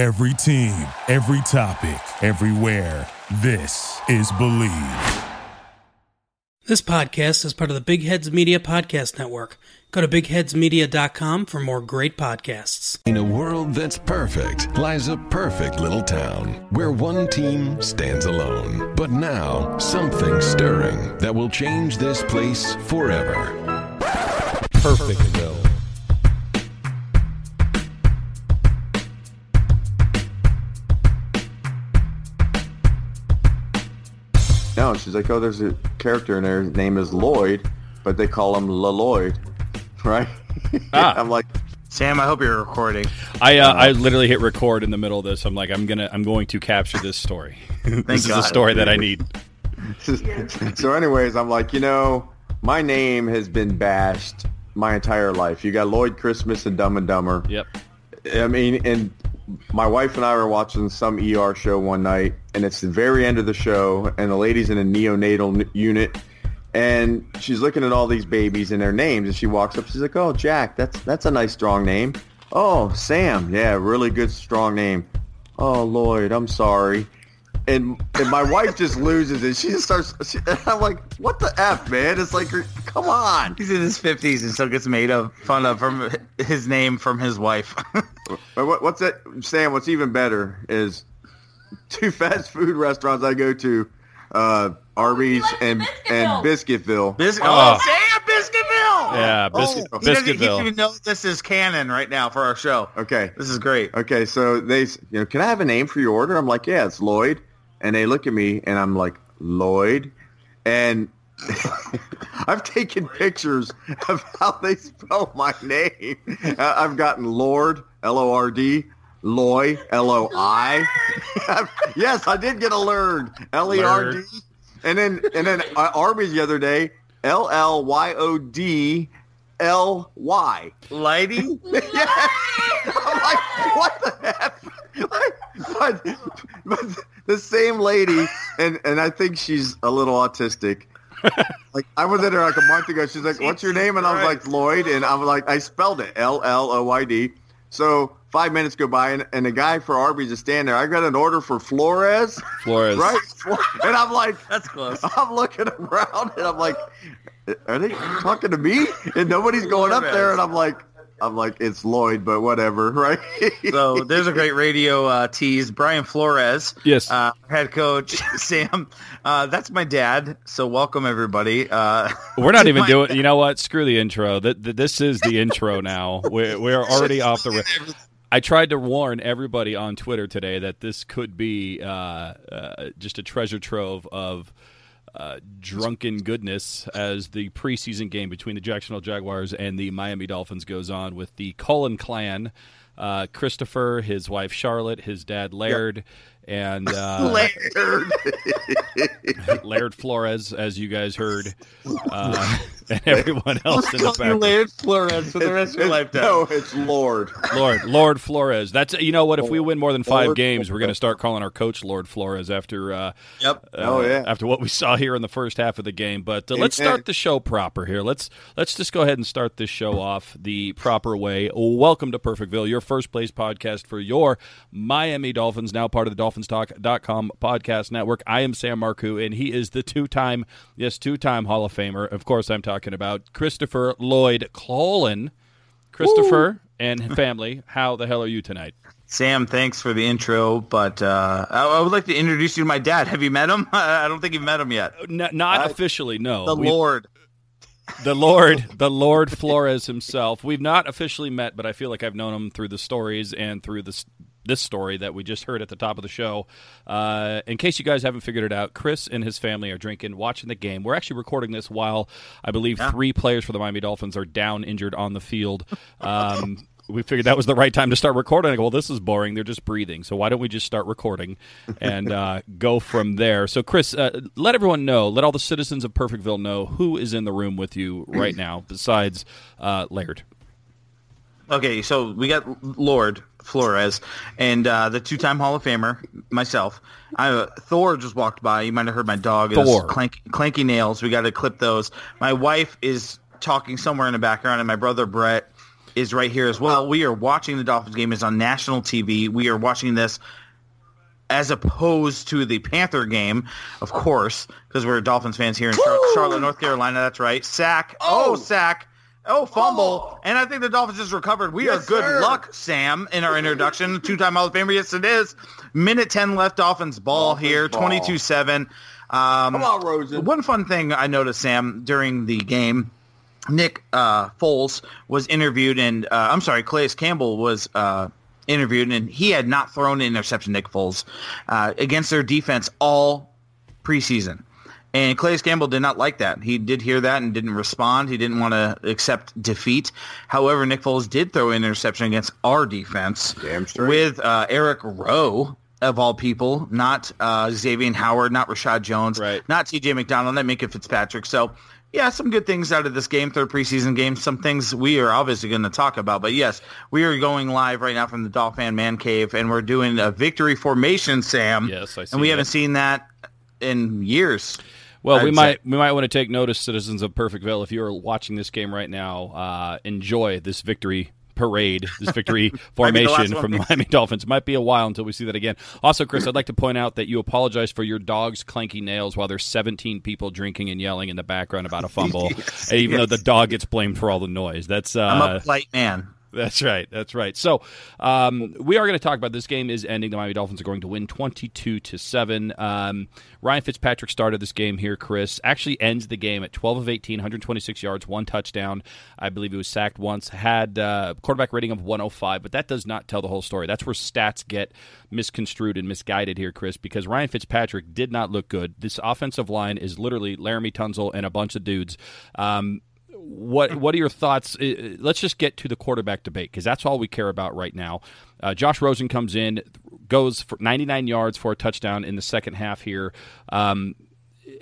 Every team, every topic, everywhere. This is Believe. This podcast is part of the Big Heads Media Podcast Network. Go to bigheadsmedia.com for more great podcasts. In a world that's perfect lies a perfect little town where one team stands alone. But now, something stirring that will change this place forever. Perfectville. No, she's like, oh, there's a character in there. His name is Lloyd, but they call him La Lloyd, right? Ah. I'm like, Sam, I hope you're recording. I uh, I literally hit record in the middle of this. I'm like, I'm gonna I'm going to capture this story. this is God. a story that I need. so anyways, I'm like, you know, my name has been bashed my entire life. You got Lloyd Christmas and Dumb and Dumber. Yep. I mean, and my wife and I were watching some ER show one night, and it's the very end of the show, and the lady's in a neonatal unit, and she's looking at all these babies and their names, and she walks up, she's like, "Oh, Jack, that's that's a nice strong name. Oh, Sam, yeah, really good strong name. Oh, Lloyd, I'm sorry." And and my wife just loses it. She just starts. She, and I'm like, "What the f, man? It's like, come on." He's in his 50s and still gets made of fun of from his name from his wife. But what, what's that, Sam? What's even better is two fast food restaurants I go to, uh, Arby's and and Biscuitville. Bis- Oh. oh, Sam Biscuitville! Yeah, Bis- Oh. He doesn't, he doesn't Biscuitville. even know this is canon right now for our show. Okay, This is great. okay. So they, you know, can I have a name for your order? I'm like, yeah, it's Lloyd. And they look at me, and I'm like, Lloyd, and I've taken pictures of how they spell my name. Uh, I've gotten Lord, L-O-R-D, Loy, L-O-I. yes, I did get a learn, L-E-R-D. And then, and then uh, Arby's the other day, L-L-Y-O-D-L-Y. Lady? yeah. I'm like, what the heck? Like, but, but the same lady, and, and I think she's a little autistic. like I was in there like a month ago. She's like, "What's your name?" And I was like, "Lloyd." And I was like, I spelled it L L O Y D. So five minutes go by, and, and the guy for Arby's is standing there. I got an order for Flores, Flores. right? And I'm like, That's close. I'm looking around, and I'm like, are they talking to me? And nobody's going up there, and I'm like, I'm like, it's Lloyd, but whatever, right? So there's a great radio uh, tease. Brian Flores, Yes. uh, head coach Sam. Uh, that's my dad. So welcome everybody. Uh, We're not even doing. dad. You know what? Screw the intro. That that- this is the intro now. We're we're already off the. ra- I tried to warn everybody on Twitter today that this could be uh, uh, just a treasure trove of uh, drunken goodness as the preseason game between the Jacksonville Jaguars and the Miami Dolphins goes on with the Cullen clan. Uh, Christopher, his wife Charlotte, his dad Laird, and uh, Laird. Laird Flores, as you guys heard, uh, and everyone else in the Call you background. Flores for the rest of your It's- lifetime. No, it's Lord. Lord, Lord Flores. That's you know what? If we win more than five Lord games, we're going to start calling our coach Lord Flores after. Uh, Yep. uh, Oh, yeah. After what we saw here in the first half of the game, but uh, let's start the show proper here. Let's let's just go ahead and start this show off the proper way. Welcome to Perfectville, your first place podcast for your Miami Dolphins, now part of the DolphinsTalk.com podcast network. I am Sam Marcoux, and he is the two-time, yes, two-time Hall of Famer. Of course, I'm talking about Christopher Lloyd Colin. Christopher and family, how the hell are you tonight? Sam, thanks for the intro, but uh, I, I would like to introduce you to my dad. Have you met him? I don't think you've met him yet. N- not officially, no. The We- Lord. the Lord, the Lord Flores himself. We've not officially met, but I feel like I've known him through the stories and through this this story that we just heard at the top of the show. Uh, in case you guys haven't figured it out, Chris and his family are drinking, watching the game. We're actually recording this while I believe three players for the Miami Dolphins are down injured on the field. Um, we figured that was the right time to start recording. I go, well, this is boring. They're just breathing. So why don't we just start recording and uh, go from there? So, Chris, uh, let everyone know, let all the citizens of Perfectville know who is in the room with you right now besides uh, Laird. Okay, so we got Lord Flores and uh, the two-time Hall of Famer, myself. I, uh, Thor just walked by. You might have heard my dog. is Thor. Clank, clanky nails. We got to clip those. My wife is talking somewhere in the background, and my brother Brett is right here as well. We are watching the Dolphins game is on national TV. We are watching this as opposed to the Panther game, of course, because we're Dolphins fans here in Char- Charlotte, North Carolina. That's right. Sack. Oh, Oh. sack. Oh, fumble. Oh. And I think the Dolphins just recovered. We Yes, are good sir. luck, Sam, in our introduction. Two-time Hall of Famer. Yes, it is. Minute 10 left. Dolphins ball Dolphins here. ball. 22-7. Um, Come on, Rosen. One fun thing I noticed, Sam, during the game, Nick uh, Foles was interviewed, and uh, I'm sorry, Calais Campbell was uh, interviewed, and he had not thrown an interception, Nick Foles, uh, against their defense all preseason. And Calais Campbell did not like that. He did hear that and didn't respond. He didn't want to accept defeat. However, Nick Foles did throw an interception against our defense with uh, Eric Rowe, of all people, not uh, Xavier Howard, not Reshad Jones, Right. not TJ McDonald, not Minkah Fitzpatrick. So, yeah, some good things out of this game, third preseason game. Some things we are obviously going to talk about. But yes, we are going live right now from the Dolphin Man Cave, and we're doing a victory formation, Sam. Yes, I see And we that. haven't seen that in years. Well, we I'd might say. we might want to take notice, citizens of Perfectville, if you are watching this game right now, uh, enjoy this victory parade, this victory be the formation from the Miami Dolphins. Might be a while until we see that again. Also, Chris, I'd like to point out that you apologize for your dog's clanky nails while there's 17 people drinking and yelling in the background about a fumble, Yes, even though the dog gets blamed for all the noise. That's uh, I'm a polite man. That's right. That's right. So um, we are going to talk about this game is ending. The Miami Dolphins are going to win twenty-two to seven. Um, Ryan Fitzpatrick started this game here. Chris actually ends the game at twelve of 18, 126 yards, one touchdown. I believe he was sacked once. Had uh, quarterback rating of one hundred five, but that does not tell the whole story. That's where stats get misconstrued and misguided here, Chris, because Ryan Fitzpatrick did not look good. This offensive line is literally Laremy Tunsil and a bunch of dudes. Um, what what are your thoughts? Let's just get to the quarterback debate because that's all we care about right now. Uh, Josh Rosen comes in, goes for 99 yards for a touchdown in the second half here. Um,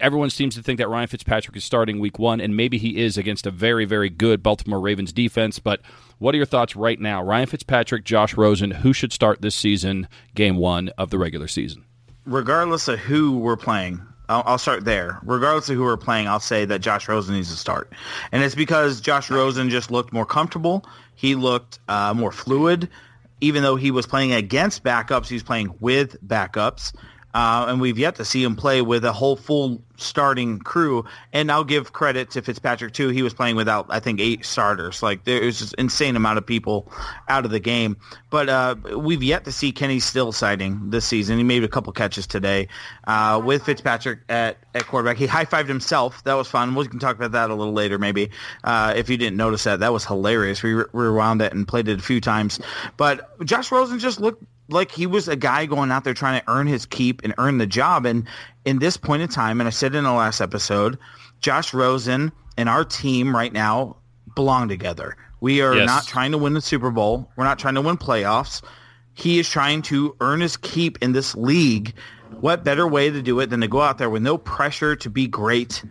everyone seems to think that Ryan Fitzpatrick is starting week one, and maybe he is against a very, very good Baltimore Ravens defense. But what are your thoughts right now? Ryan Fitzpatrick, Josh Rosen, who should start this season, game one of the regular season? regardless of who we're playing, I'll, I'll start there. Regardless of who we're playing, I'll say that Josh Rosen needs to start, and it's because Josh Rosen just looked more comfortable. He looked uh, more fluid, even though he was playing against backups. He was playing with backups. Uh, and we've yet to see him play with a whole full starting crew. And I'll give credit to Fitzpatrick too. He was playing without, I think, eight starters. Like there was just insane amount of people out of the game. But uh, we've yet to see Kenny Stills sighting this season. He made a couple catches today uh, with Fitzpatrick at, at quarterback. He high fived himself. That was fun. We can talk about that a little later, maybe. Uh, if you didn't notice that, that was hilarious. We re- rewound it and played it a few times. But Josh Rosen just looked like he was a guy going out there trying to earn his keep and earn the job. And in this point in time, and I said in the last episode, Josh Rosen and our team right now belong together. We are Yes. not trying to win the Super Bowl. We're not trying to win playoffs. He is trying to earn his keep in this league. What better way to do it than to go out there with no pressure to be great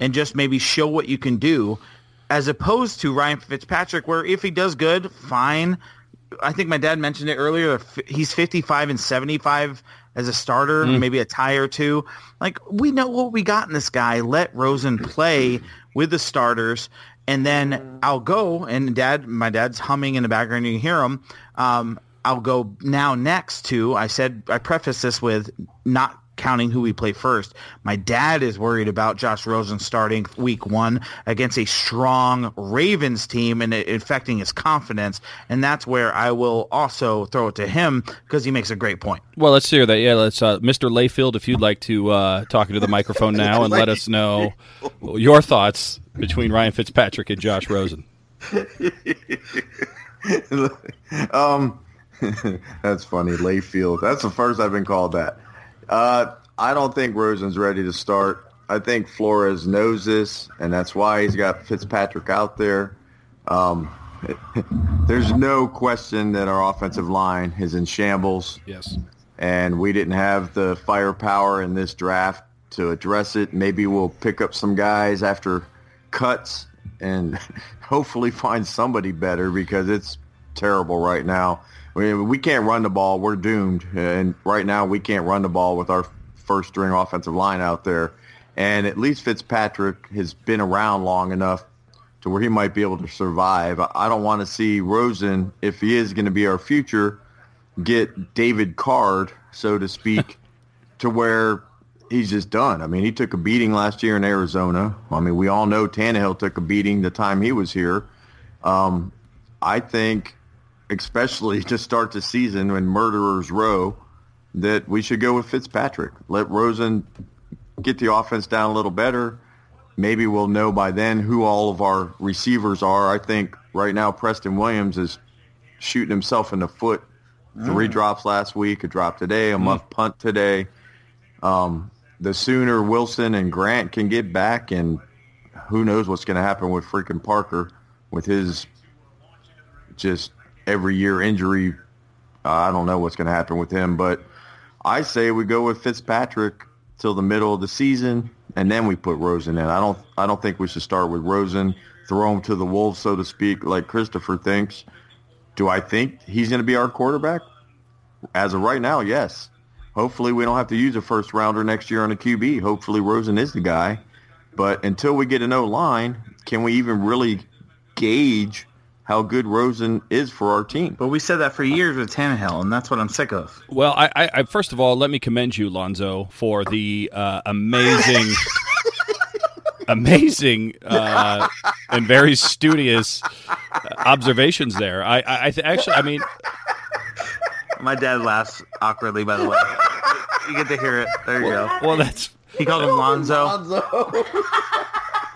and just maybe show what you can do as opposed to Ryan Fitzpatrick where if he does good, fine. I think my dad mentioned it earlier. He's 55 and 75 as a starter, maybe a tie or two. Like we know what we got in this guy. Let Rosen play with the starters, and then I'll go. And dad, my dad's humming in the background. You can hear him. Um, I'll go now next to. I said I preface this with not counting who we play first. My dad is worried about Josh Rosen starting week one against a strong Ravens team and it affecting his confidence. And that's where I will also throw it to him because he makes a great point. Well, let's hear that. Yeah, let's, uh, Mr. Layfield, if you'd like to uh, talk into the microphone now and let us know your thoughts between Ryan Fitzpatrick and Josh Rosen. um, that's funny. Layfield. That's the first I've been called that. Uh, I don't think Rosen's ready to start. I think Flores knows this, and that's why he's got Fitzpatrick out there. Um, there's no question that our offensive line is in shambles, Yes. and we didn't have the firepower in this draft to address it. Maybe we'll pick up some guys after cuts and hopefully find somebody better because it's terrible right now. Mean, we can't run the ball. We're doomed. And right now we can't run the ball with our first string offensive line out there. And at least Fitzpatrick has been around long enough to where he might be able to survive. I I don't want to see Rosen, if he is going to be our future, get David Card, so to speak, to where he's just done. I mean, he took a beating last year in Arizona. I mean, we all know Tannehill took a beating the time he was here. Um, I think, especially to start the season in Murderers Row, that we should go with Fitzpatrick. Let Rosen get the offense down a little better. Maybe we'll know by then who all of our receivers are. I think right now Preston Williams is shooting himself in the foot. Three drops last week, a drop today, a muff punt today. Um, the sooner Wilson and Grant can get back, and who knows what's going to happen with freaking Parker with his just every year injury. Uh, I don't know what's going to happen with him, but I say we go with Fitzpatrick till the middle of the season, and then we put Rosen in. I don't. I don't think we should start with Rosen, throw him to the wolves, so to speak, like Christopher thinks. Do I think he's going to be our quarterback? As of right now, yes. Hopefully, we don't have to use a first rounder next year on a QB. Hopefully, Rosen is the guy. But until we get an O line, can we even really gauge how good Rosen is for our team? But we said that for years with Tannehill, and that's what I'm sick of. Well, I, I, I first of all let me commend you, Lonzo, for the uh, amazing, amazing, uh, and very studious observations there. I, I, I th- actually, I mean, My dad laughs awkwardly, by the way. You get to hear it. There you go. well, that's He called him Lonzo. Lonzo.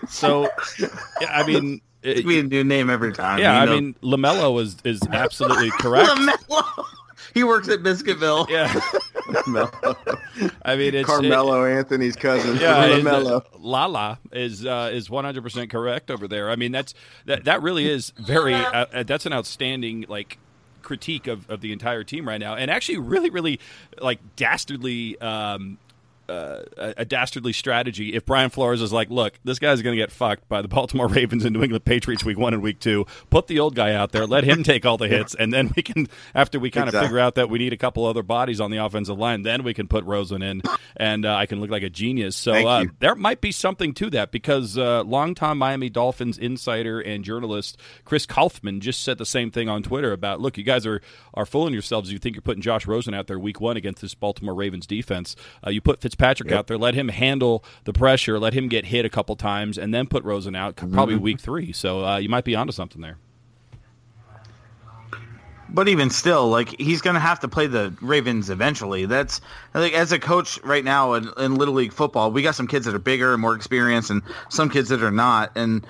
so. Yeah, I mean, it- We a new name every time. yeah, You I know. mean, Lamelo is is absolutely correct. LaMelo. He works at Biscuitville. Yeah, I mean, it's Carmelo Anthony's cousin, Yeah, Lamelo. uh, Lala is uh, is one hundred percent correct over there. I mean, that's that that really is very. Uh, uh, that's an outstanding like critique of, of the entire team right now, and actually, really, really like dastardly. Um, uh, a dastardly strategy if Brian Flores is like, look, this guy's going to get fucked by the Baltimore Ravens and New England Patriots week one and week two. Put the old guy out there, let him take all the hits, and then we can, after we kind of Exactly. figure out that we need a couple other bodies on the offensive line, then we can put Rosen in, and uh, I can look like a genius. So uh, there might be something to that because uh, longtime Miami Dolphins insider and journalist Chris Kouffman just said the same thing on Twitter about, look, you guys are are fooling yourselves. You think you're putting Josh Rosen out there week one against this Baltimore Ravens defense. Uh, you put Fitzpatrick out there, let him handle the pressure, let him get hit a couple times, and then put Rosen out probably Mm-hmm. week three. So uh, you might be onto something there. But even still, like he's going to have to play the Ravens eventually. That's like as a coach right now in, in little league football, we got some kids that are bigger and more experienced, and some kids that are not. And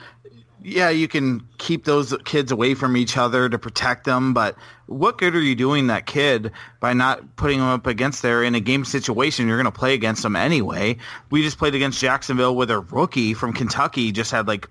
yeah, you can keep those kids away from each other to protect them, but what good are you doing that kid by not putting them up against there in a game situation? You're going to play against them anyway. We just played against Jacksonville with a rookie from Kentucky, just had like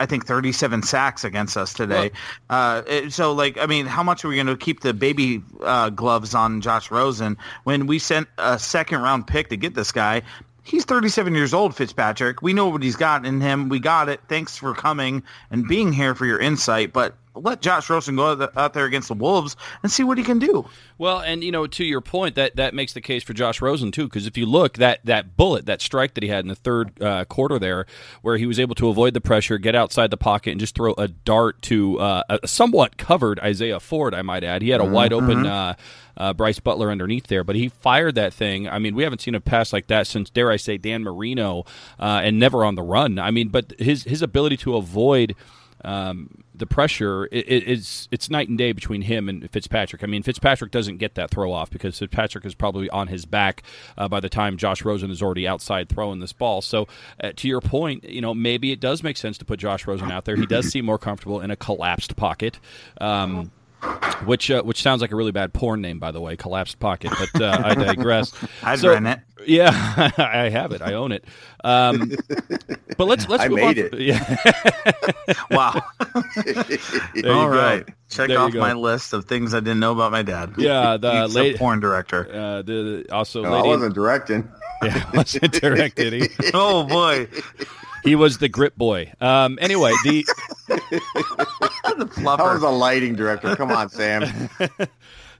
I think 37 sacks against us today. Uh, it- so, like, I mean, how much are we going to keep the baby uh, gloves on Josh Rosen when we sent a second round pick to get this guy? He's 37 years old, Fitzpatrick. We know what he's got in him. We got it. Thanks for coming and being here for your insight. But let Josh Rosen go out- there against the Wolves and see what he can do. Well, and you know, to your point, that that makes the case for Josh Rosen too, because if you look that that bullet, that strike that he had in the third uh, quarter there, where he was able to avoid the pressure, get outside the pocket, and just throw a dart to uh, a somewhat covered Isaiah Ford, I might add. He had a wide open. Uh, uh, Brice Butler underneath there, but he fired that thing. I mean, we haven't seen a pass like that since, dare I say, Dan Marino, uh, and never on the run. I mean, but his his ability to avoid um, the pressure it, it, it's it's night and day between him and Fitzpatrick. I mean, Fitzpatrick doesn't get that throw off because Fitzpatrick is probably on his back uh, by the time Josh Rosen is already outside throwing this ball. So, uh, to your point, you know, maybe it does make sense to put Josh Rosen out there. He does seem more comfortable in a collapsed pocket. Um, which uh, which sounds like a really bad porn name, by the way, collapsed pocket. But uh, I digress. I'd So- it. Yeah, I have it. I own it. Um, but let's let's I move made on. it. Yeah, Wow. there you go. Check There off my list of things I didn't know about my dad. Yeah, the late- porn director. Uh, the also No, I lady wasn't directing. yeah, wasn't directed. He, oh boy. he was the grip boy. Um, anyway, the The I was a lighting director. Come on, Sam.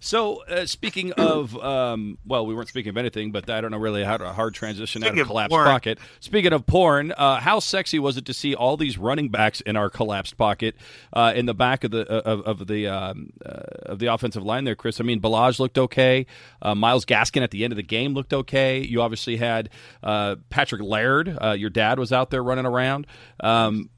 So, uh, speaking of, um, well, we weren't speaking of anything, but I don't know really how to a hard transition Speaking out of of collapsed porn. pocket. Speaking of porn, uh, how sexy was it to see all these running backs in our collapsed pocket uh, in the back of the of, of the um, uh, of the offensive line there, Chris? I mean, Ballage looked okay. Uh, Myles Gaskin at the end of the game looked okay. You obviously had uh, Patrick Laird. Uh, your dad was out there running around. Um,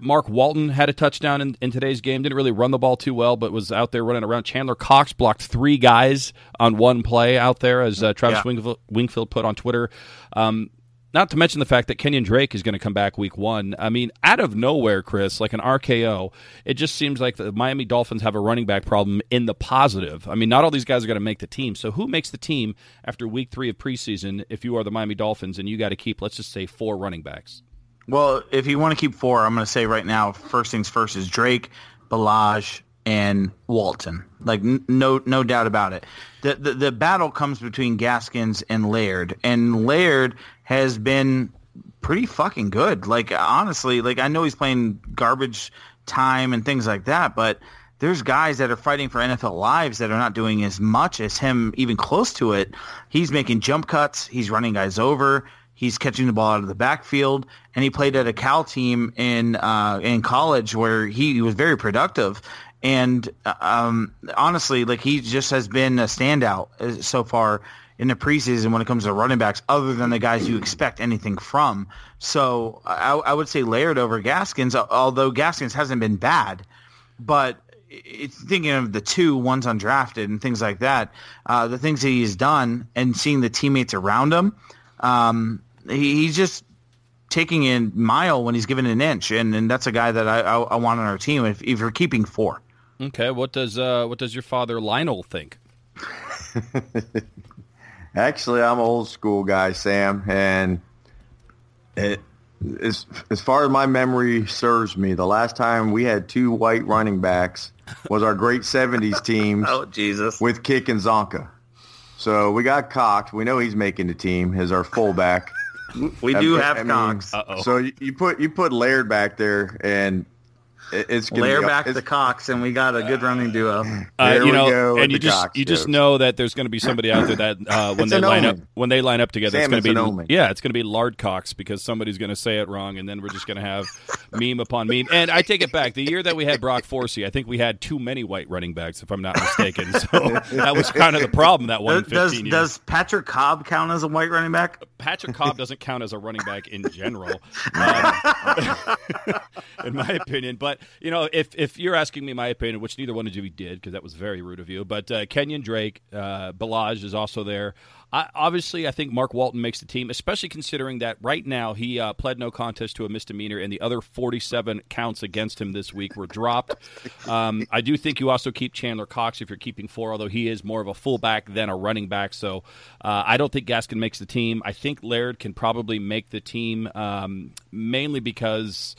Mark Walton had a touchdown in, in today's game. Didn't really run the ball too well, but was out there running around. Chandler Cox blocked three guys on one play out there, as uh, Travis Yeah. Wingfield, Wingfield put on Twitter. Um, not to mention the fact that Kenyan Drake is going to come back week one. I mean, out of nowhere, Chris, like an RKO, it just seems like the Miami Dolphins have a running back problem in the positive. I mean, not all these guys are going to make the team. So who makes the team after week three of preseason if you are the Miami Dolphins and you got to keep, let's just say, four running backs? Well, if you want to keep four, I'm going to say right now, first things first is Drake, Ballage, and Walton. Like n- no no doubt about it. The, the the battle comes between Gaskins and Laird, and Laird has been pretty fucking good. Like honestly, like I know he's playing garbage time and things like that, but there's guys that are fighting for NFL lives that are not doing as much as him, even close to it. He's making jump cuts. He's running guys over. He's catching the ball out of the backfield, and he played at a Cal team in uh, in college where he was very productive. And um, honestly, like he just has been a standout uh, so far in the preseason when it comes to running backs, other than the guys you expect anything from. So I, I would say Laird over Gaskins, although Gaskins hasn't been bad, but it's thinking of the two ones undrafted and things like that. Uh, the things that he's done and seeing the teammates around him, um, he, he's just taking in mile when he's given an inch, and, and that's a guy that I, I, I want on our team if, if you're keeping four. Okay, what does uh, what does your father Lionel think? Actually, I'm an old school guy, Sam, and it, as as far as my memory serves me, the last time we had two white running backs was our great '70s teams Oh Jesus! with Kiick and Csonka. So we got cocked. We know he's making the team as our fullback. We do I- have I mean, So you, you put you put Laird back there, and it, it's gonna Layer be, back it's, the Cox, and we got a good running duo. Uh, There you we know, go and you just Cox you just know that there's going to be somebody out there that uh, when they an line up when they line up together, Sam, it's it's going an to be omen. yeah, it's going to be Lard Cox because somebody's going to say it wrong, and then we're just going to have meme upon meme. And I take it back. The year that we had Brock Forsey, I think we had too many white running backs, if I'm not mistaken. So that was kind of the problem that one Does years. does Patrick Cobb count as a white running back? Patrick Cobb doesn't count as a running back in general, um, in my opinion. But you know, if if you're asking me my opinion, which neither one of you did, because that was very rude of you. But uh, Kenyan Drake, uh, Ballage is also there. I, obviously, I think Mark Walton makes the team, especially considering that right now he uh, pled no contest to a misdemeanor, and the other 47 counts against him this week were dropped. Um, I do think you also keep Chandler Cox if you're keeping four, although he is more of a fullback than a running back. So uh, I don't think Gaskin makes the team. I think Laird can probably make the team, um, mainly because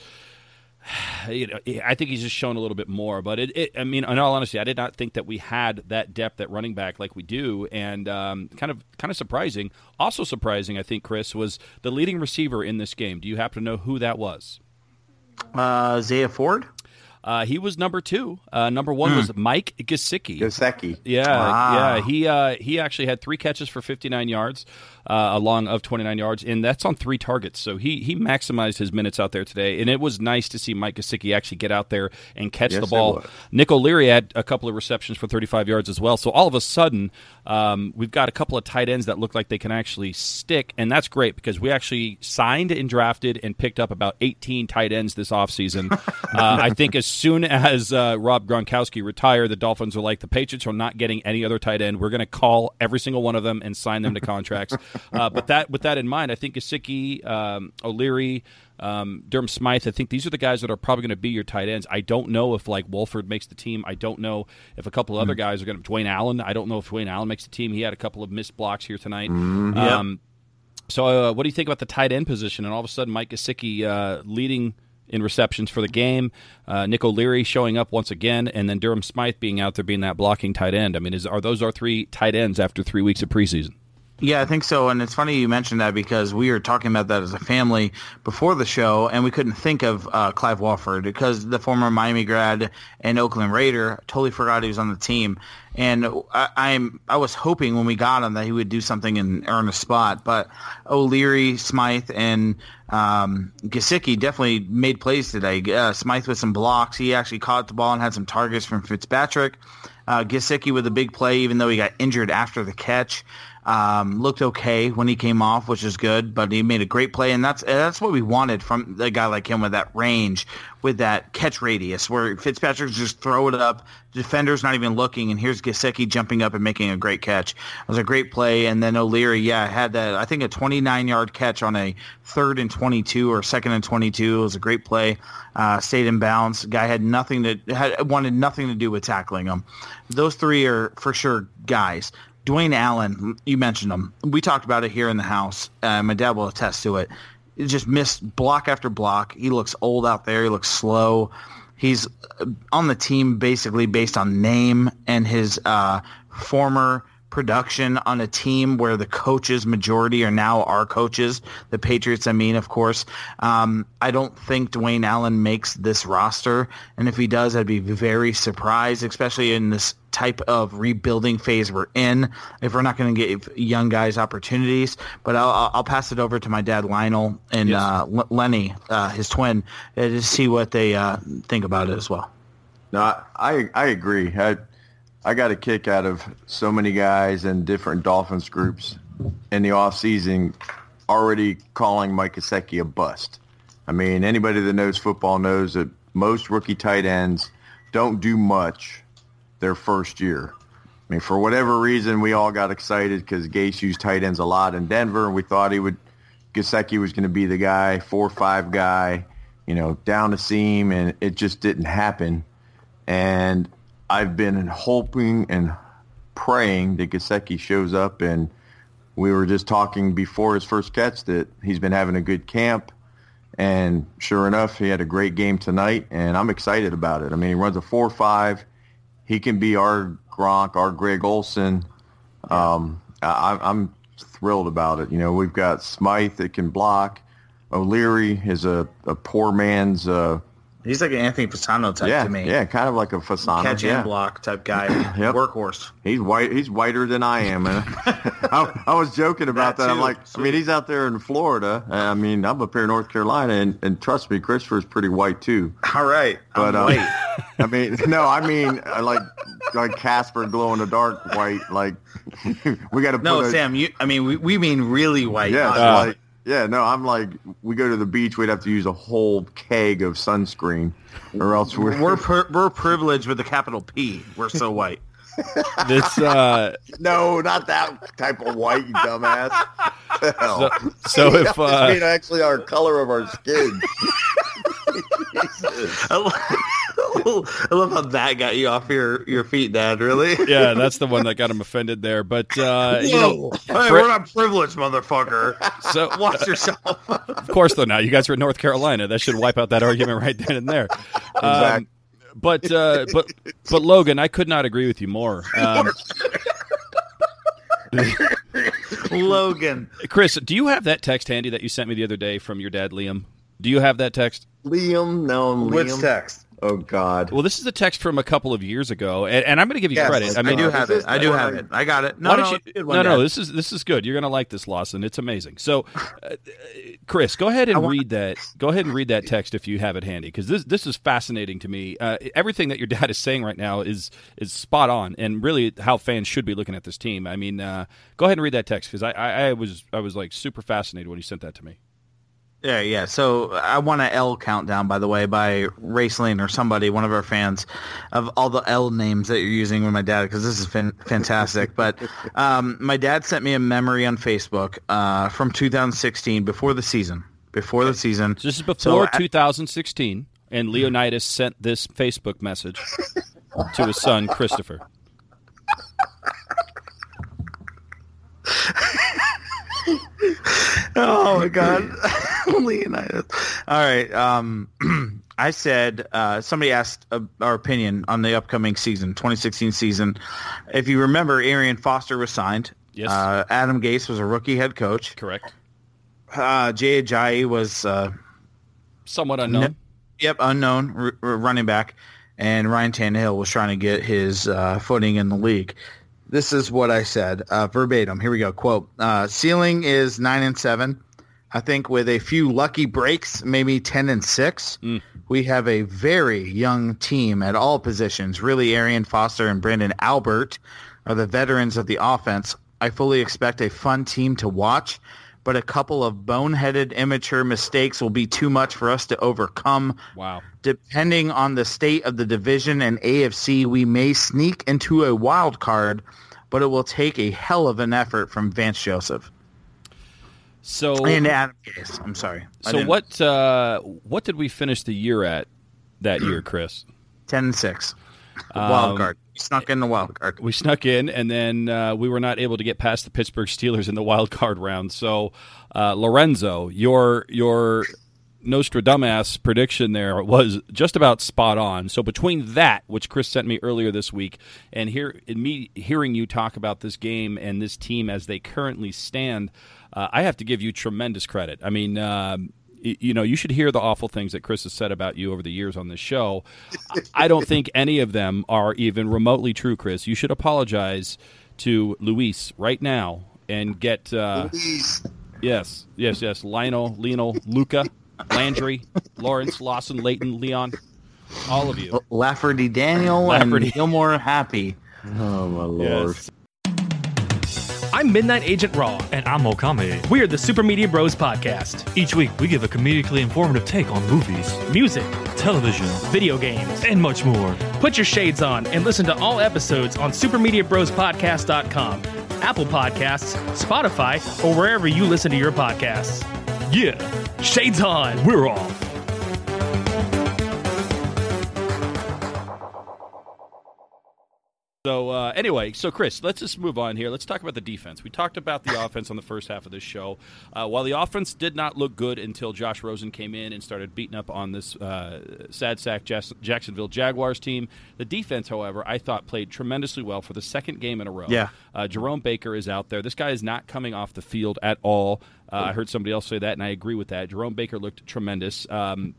you know, I think he's just shown a little bit more. But it, it, I mean, in all honesty, I did not think that we had that depth at running back like we do, and um, kind of kind of surprising. Also surprising, I think, Chris was the leading receiver in this game. Do you happen to know who that was? Uh, Zaya Ford. Uh, he was number two. Uh, number one was Mike Gesicki. Gesicki. Yeah, Wow. yeah. He uh, he actually had three catches for 59 yards, uh, along of 29 yards, and that's on three targets. So he he maximized his minutes out there today, and it was nice to see Mike Gesicki actually get out there and catch Yes, the ball. Nick O'Leary had a couple of receptions for 35 yards as well. So all of a sudden, um, we've got a couple of tight ends that look like they can actually stick, and that's great because we actually signed and drafted and picked up about 18 tight ends this offseason. uh, I think as soon as uh, Rob Gronkowski retired, the Dolphins were like, the Patriots are not getting any other tight end. We're going to call every single one of them and sign them to contracts. uh, but that, with that in mind, I think Gesicki, um, O'Leary, um, Durham Smythe, I think these are the guys that are probably going to be your tight ends. I don't know if like Walford makes the team. I don't know if a couple other guys are going to. Dwayne Allen. I don't know if Dwayne Allen makes the team. He had a couple of missed blocks here tonight. Um, so, uh, what do you think about the tight end position? And all of a sudden, Mike Gesicki uh, leading in receptions for the game. Uh, Nick O'Leary showing up once again, and then Durham Smythe being out there being that blocking tight end. I mean, is are those our three tight ends after three weeks of preseason? Yeah, I think so. And it's funny you mentioned that because we were talking about that as a family before the show, and we couldn't think of uh, Clive Walford because the former Miami grad and Oakland Raider totally forgot he was on the team. And I, I'm I was hoping when we got him that he would do something and earn a spot, but O'Leary, Smythe, and um, Gesicki definitely made plays today. Uh, Smythe with some blocks. He actually caught the ball and had some targets from Fitzpatrick. Uh, Gesicki with a big play, even though he got injured after the catch. Um, looked okay when he came off, which is good, but he made a great play, and that's that's what we wanted from a guy like him with that range, with that catch radius, where Fitzpatrick just throw it up, defender's not even looking, and here's Gesicki jumping up and making a great catch. It was a great play, and then O'Leary, yeah, had that I think a 29 yard catch on a third and 22 or second and 22. It was a great play, uh, stayed in bounds. Guy had nothing to had wanted nothing to do with tackling him. Those three are for sure guys. Dwayne Allen, you mentioned him. We talked about it here in the house. Uh, my dad will attest to it. He just missed block after block. He looks old out there. He looks slow. He's uh, on the team basically based on name and his uh, former production on a team where the coaches majority are now our coaches, the Patriots. I mean, of course, um, I don't think Dwayne Allen makes this roster, and if he does, I'd be very surprised, especially in this type of rebuilding phase we're in. If we're not going to give young guys opportunities, but I'll, I'll pass it over to my dad Lionel and Yes. uh, L- Lenny, uh, his twin, uh, to see what they uh, think about it as well. No, I I, I agree. I I got a kick out of so many guys in different Dolphins groups in the off season already calling Mike Gesicki a bust. I mean, anybody that knows football knows that most rookie tight ends don't do much their first year. I mean, for whatever reason, we all got excited because Gase used tight ends a lot in Denver, and we thought he would. Gesicki was going to be the guy, four or five guy, you know, down the seam, and it just didn't happen. And I've been hoping and praying that Gesicki shows up, and we were just talking before his first catch that he's been having a good camp. And sure enough, he had a great game tonight, and I'm excited about it. I mean, he runs a 4-5. He can be our Gronk, our Greg Olsen. Um, I, I'm thrilled about it. You know, we've got Smythe that can block. O'Leary is a, a poor man's, uh, He's like an Anthony Fasano type yeah, to me. yeah, kind of like a Fasano. Catch yeah. and block type guy. Yep. Workhorse. He's white. He's whiter than I am. And I, I was joking about That that. I'm like, I mean, he's out there in Florida. I mean, I'm up here in North Carolina, and, and trust me, Christopher's pretty white too. All right. But um. I mean, no, I mean, I like like Casper glow in the dark white. Like we got to No, a, Sam. You. I mean, we, we mean really white. Yeah, Uh. like yeah, no, I'm like we go to the beach, we'd have to use a whole keg of sunscreen, or else we're, we're per, we're privileged with a capital P. We're so white. This uh, no, not that type of white, you dumbass. Hell. so if I uh, mean, actually, our color of our skin. I love, I love how that got you off your, your feet, Dad. Really? yeah, that's the one that got him offended there. But uh, you know, Hey, Fred- we're not privileged, motherfucker. so Watch yourself. of course though, now you guys are in North Carolina. That should wipe out that argument right then and there. Um, Exactly. But uh, but but Logan, I could not agree with you more. Um, Logan. Chris, do you have that text handy that you sent me the other day from your dad, Liam? Do you have that text? Liam, no, I'm Which Liam. text? Oh God. Well, this is a text from a couple of years ago, and, and I'm going to give you Yes, credit. I I, mean, do uh, have it. I do have it. I got it. No, no, don't it's a you? no, no. This is this is good. You're going to like this, Lawson. It's amazing. So, uh, Chris, go ahead and want- read that. Go ahead and read that text if you have it handy, because this this is fascinating to me. Uh, everything that your dad is saying right now is is spot on, and really how fans should be looking at this team. I mean, uh, go ahead and read that text because I, I, I was I was like super fascinated when he sent that to me. Yeah, yeah. So I want an L countdown, by the way, by Raceling or somebody, one of our fans, of all the L names that you're using with my dad, because this is fan- fantastic. but um, my dad sent me a memory on Facebook uh, from 2016, before the season. Before the season. So this is before So I- 2016, and Leonidas sent this Facebook message to his son Christopher. Oh my God, Leonidas! All right, um, I said uh, somebody asked uh, our opinion on the upcoming season, 2016 season. If you remember, Arian Foster was signed. Yes. Uh, Adam Gase was a rookie head coach. Correct. Uh, Jay Ajayi was uh, Somewhat unknown. Yep, unknown r- r- running back, and Ryan Tannehill was trying to get his uh, footing in the league. This is what I said uh, verbatim. Here we go. Quote: uh, Ceiling is nine and seven. I think with a few lucky breaks, maybe ten and six. We have a very young team at all positions. Really, Arian Foster and Branden Albert are the veterans of the offense. I fully expect a fun team to watch but a couple of boneheaded immature mistakes will be too much for us to overcome. Wow. Depending on the state of the division and AFC, we may sneak into a wild card, but it will take a hell of an effort from Vance Joseph So and Adam Gase. I'm sorry. So what uh, what did we finish the year at that year, Chris? Ten and six. Wild Um, card. Snuck in the wild card. We snuck in, and then uh, we were not able to get past the Pittsburgh Steelers in the wild card round. So, uh, Lorenzo, your your Nostradamus prediction there was just about spot on. So between that, which Chris sent me earlier this week, and here me hearing you talk about this game and this team as they currently stand, uh, I have to give you tremendous credit. I mean. Um, you know, you should hear the awful things that Chris has said about you over the years on this show. I don't think any of them are even remotely true, Chris. You should apologize to Luis right now and get uh, yes, yes, yes, Lionel, Lionel, Luca, Landry, Lawrence, Lawson, Leighton, Leon, all of you. Lafferty Daniel Lafferty. and Gilmore Happy. Oh my lord. Yes. I'm Midnight Agent Raw. And I'm Okami. We are the Super Media Bros podcast. Each week, we give a comedically informative take on movies, Music, television, video games. and much more. Put your shades on and listen to all episodes on supermediabrospodcast.com, Apple Podcasts, Spotify, or wherever you listen to your podcasts. Yeah, Shades on. we're off. So uh, anyway, so Chris, let's just move on here. Let's talk about the defense. We talked about the offense on the first half of this show. Uh, while the offense did not look good until Josh Rosen came in and started beating up on this uh, sad sack Jacksonville Jaguars team, the defense, however, I thought played tremendously well for the second game in a row. Yeah. Uh, Jerome Baker is out there. This guy is not coming off the field at all. Uh, I heard somebody else say that, and I agree with that. Jerome Baker looked tremendous. Um,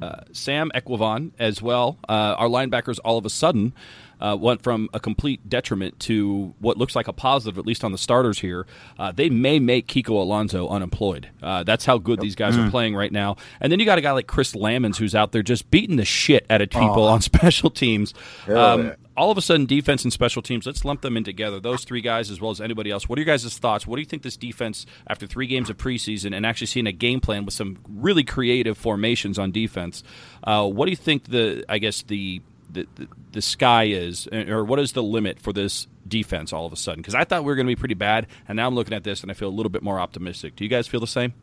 uh, Sam Eguavoen as well. Uh, our linebackers all of a sudden uh, went from a complete detriment to what looks like a positive, at least on the starters here. Uh, they may make Kiko Alonso unemployed. Uh, that's how good these guys are playing right now. And then you got a guy like Chris Lammons who's out there just beating the shit out of people on special teams. Um, all of a sudden, defense and special teams, let's lump them in together. Those three guys, as well as anybody else. What are your guys' thoughts? What do you think this defense, after three games of preseason and actually seeing a game plan with some really creative formations on defense, uh, what do you think the, I guess, the, the, the, sky is, or what is the limit for this defense all of a sudden? Because I thought we were going to be pretty bad, and now I'm looking at this and I feel a little bit more optimistic. Do you guys feel the same?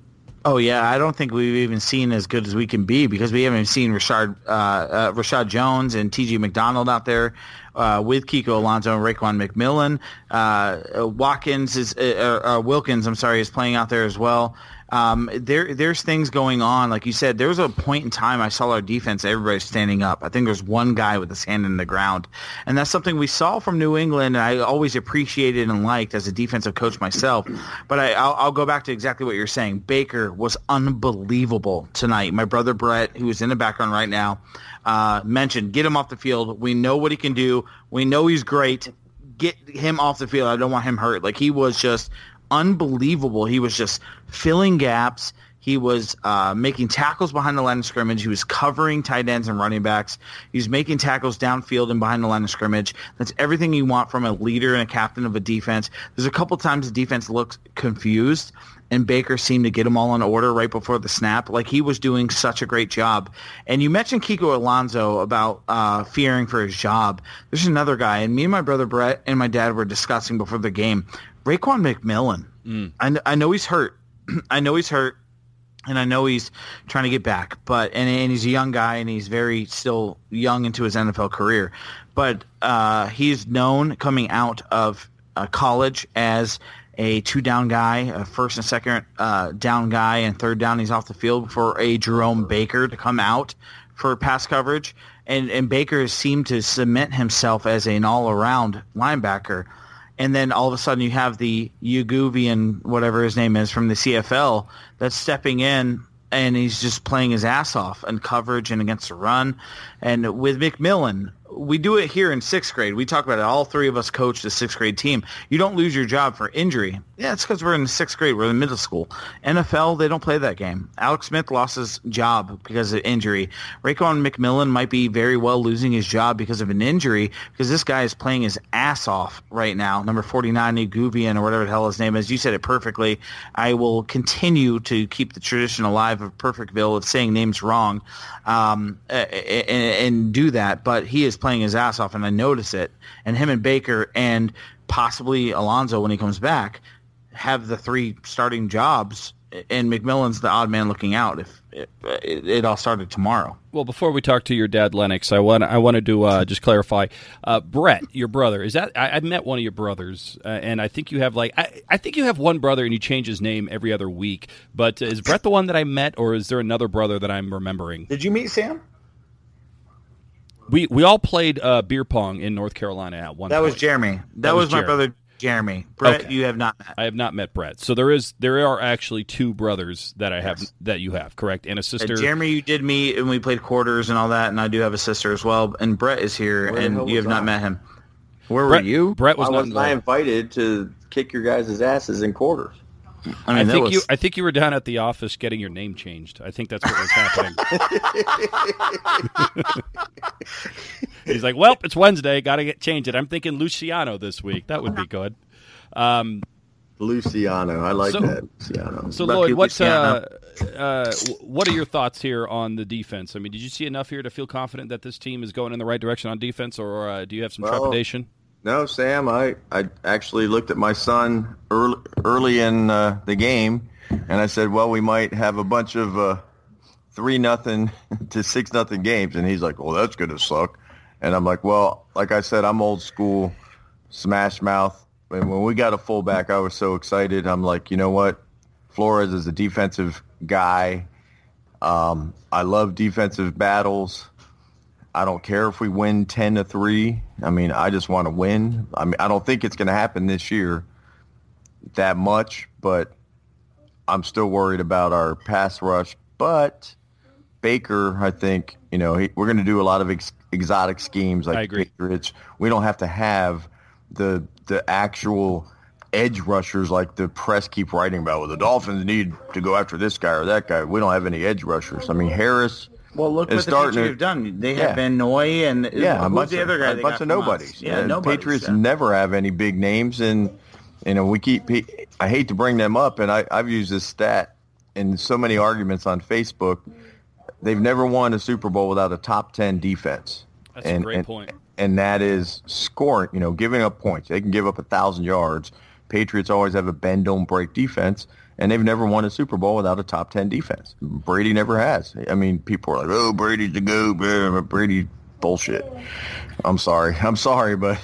Oh yeah, I don't think we've even seen as good as we can be because we haven't seen Rashard uh, uh, Reshad Jones and T.J. McDonald out there uh, with Kiko Alonso and Raekwon McMillan. Uh, Watkins is uh, uh, Wilkins, I'm sorry, is playing out there as well. Um, there, there's things going on. Like you said, there was a point in time I saw our defense, everybody's standing up. I think there's one guy with his hand in the ground. And that's something we saw from New England, and I always appreciated and liked as a defensive coach myself. But I, I'll, I'll go back to exactly what you're saying. Baker was unbelievable tonight. My brother Brett, who is in the background right now, uh, mentioned, get him off the field. We know what he can do. We know he's great. Get him off the field. I don't want him hurt. Like he was just unbelievable. He was just filling gaps. He was uh, making tackles behind the line of scrimmage. He was covering tight ends and running backs. He was making tackles downfield and behind the line of scrimmage. That's everything you want from a leader and a captain of a defense. There's a couple times the defense looked confused, and Baker seemed to get them all in order right before the snap. Like he was doing such a great job. And you mentioned Kiko Alonso about uh, fearing for his job. There's another guy, and me and my brother Brett and my dad were discussing before the game. Raekwon McMillan. I, kn- I know he's hurt. I know he's hurt and I know he's trying to get back, but and, and he's a young guy and he's very still young into his NFL career, but uh, he's known coming out of uh, college as a two down guy, a first and second uh, down guy, and third down he's off the field for a Jerome Baker to come out for pass coverage, and and Baker has seemed to cement himself as an all around linebacker. And then all of a sudden you have the Uguvian, whatever his name is, from the CFL that's stepping in and he's just playing his ass off in coverage and against the run. And with McMillan, we do it here in sixth grade. We talk about it. All three of us coach the sixth grade team. You don't lose your job for injury. Yeah, it's because we're in the sixth grade. We're in middle school. NFL, they don't play that game. Alex Smith lost his job because of injury. Raekwon McMillan might be very well losing his job because of an injury because this guy is playing his ass off right now. Number 49, Guvian, or whatever the hell his name is. You said it perfectly. I will continue to keep the tradition alive of Perfectville of saying names wrong um, and, and do that. But he is playing his ass off, and I notice it. And him and Baker and possibly Alonso when he comes back have the three starting jobs, and McMillan's the odd man looking out if it, it, it all started tomorrow. Well, before we talk to your dad, Lennox, I want I wanted to uh, just clarify. Uh, Brett, your brother, is that I, have met one of your brothers, uh, and I think you have like I, I think you have one brother, and you change his name every other week. But is Brett the one that I met, or is there another brother that I'm remembering? Did you meet Sam? We we all played uh, beer pong in North Carolina at one. Time. That point. was Jeremy. That, That was was, my brother Jeremy. Brett, Okay. you have not met. I have not met Brett. So there is there are actually two brothers that I have that you have, correct? And a Uh, sister. Jeremy, you did meet, and we played quarters and all that, and I do have a sister as well. And Brett is here, Where and you was have not met him. Where Brett, were you? Brett was Why not wasn't I invited to kick your guys' asses in quarters? I I mean, that think was, you I think you were down at the office getting your name changed. I think that's what was happening. He's like, "Well, it's Wednesday, got to get change it." I'm thinking Luciano this week. That would be good. Um, Luciano, I like So- that. Luciano. so Lucky Lloyd, what's uh, uh, what are your thoughts here on the defense? I mean, did you see enough here to feel confident that this team is going in the right direction on defense, or uh, do you have some Well, trepidation? No, Sam. I, I actually looked at my son early, early in uh, the game, and I said, "Well, we might have a bunch of uh, three nothing to six nothing games," and he's like, "Well, that's going to suck." And I'm like, "Well, like I said, I'm old school, smash mouth." And when we got a fullback, I was so excited. I'm like, you know what? Flores is a defensive guy. Um, I love defensive battles. I don't care if we win 10 to 3. I mean, I just want to win. I mean, I don't think it's going to happen this year that much, but I'm still worried about our pass rush. But Baker, I think, you know, he, we're going to do a lot of ex- exotic schemes like I agree. the Patriots. We don't have to have the the actual edge rushers like the press keep writing about. Well, the Dolphins need to go after this guy or that guy. We don't have any edge rushers. I mean, Harris well, look is what the starting Patriots have done. They Yeah. have Van Noy and yeah, a who's bunch the of, other guy. a bunch of from us? nobodies. Yeah, uh, And nobodies. Patriots yeah. never have any big names, and you know we keep. I hate to bring them up, and I, I've used this stat in so many arguments on Facebook. They've never won a Super Bowl without a top ten defense. That's and, a great and- point. And that is scoring. You know, giving up points. They can give up a thousand yards. Patriots always have a bend don't break defense, and they've never won a Super Bowl without a top ten defense. Brady never has. I mean, people are like, "Oh, Brady's the goat." blah, blah, Brady bullshit. I'm sorry. I'm sorry, but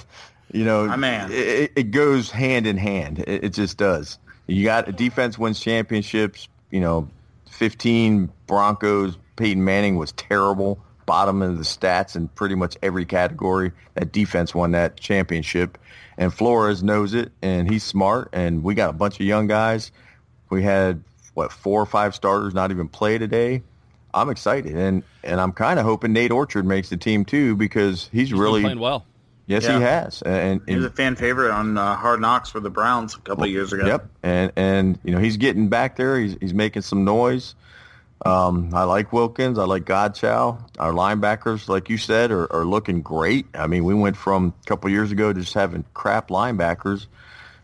you know, My man. It, it goes hand in hand. It, it just does. You got a defense wins championships. You know, 15 Broncos. Peyton Manning was terrible, bottom of the stats in pretty much every category. That defense won that championship, and Flores knows it, and he's smart. And we got a bunch of young guys. We had what four or five starters not even play today. I'm excited, and and I'm kind of hoping Nate Orchard makes the team too because he's, He's really playing well. yes Yeah. he has, and, He was a fan favorite on uh, Hard Knocks for the Browns a couple of years ago. Yep, and and you know he's getting back there. He's he's making some noise. Um, I like Wilkins. I like Godchaux. Our linebackers, like you said, are, are looking great. I mean, we went from a couple years ago just having crap linebackers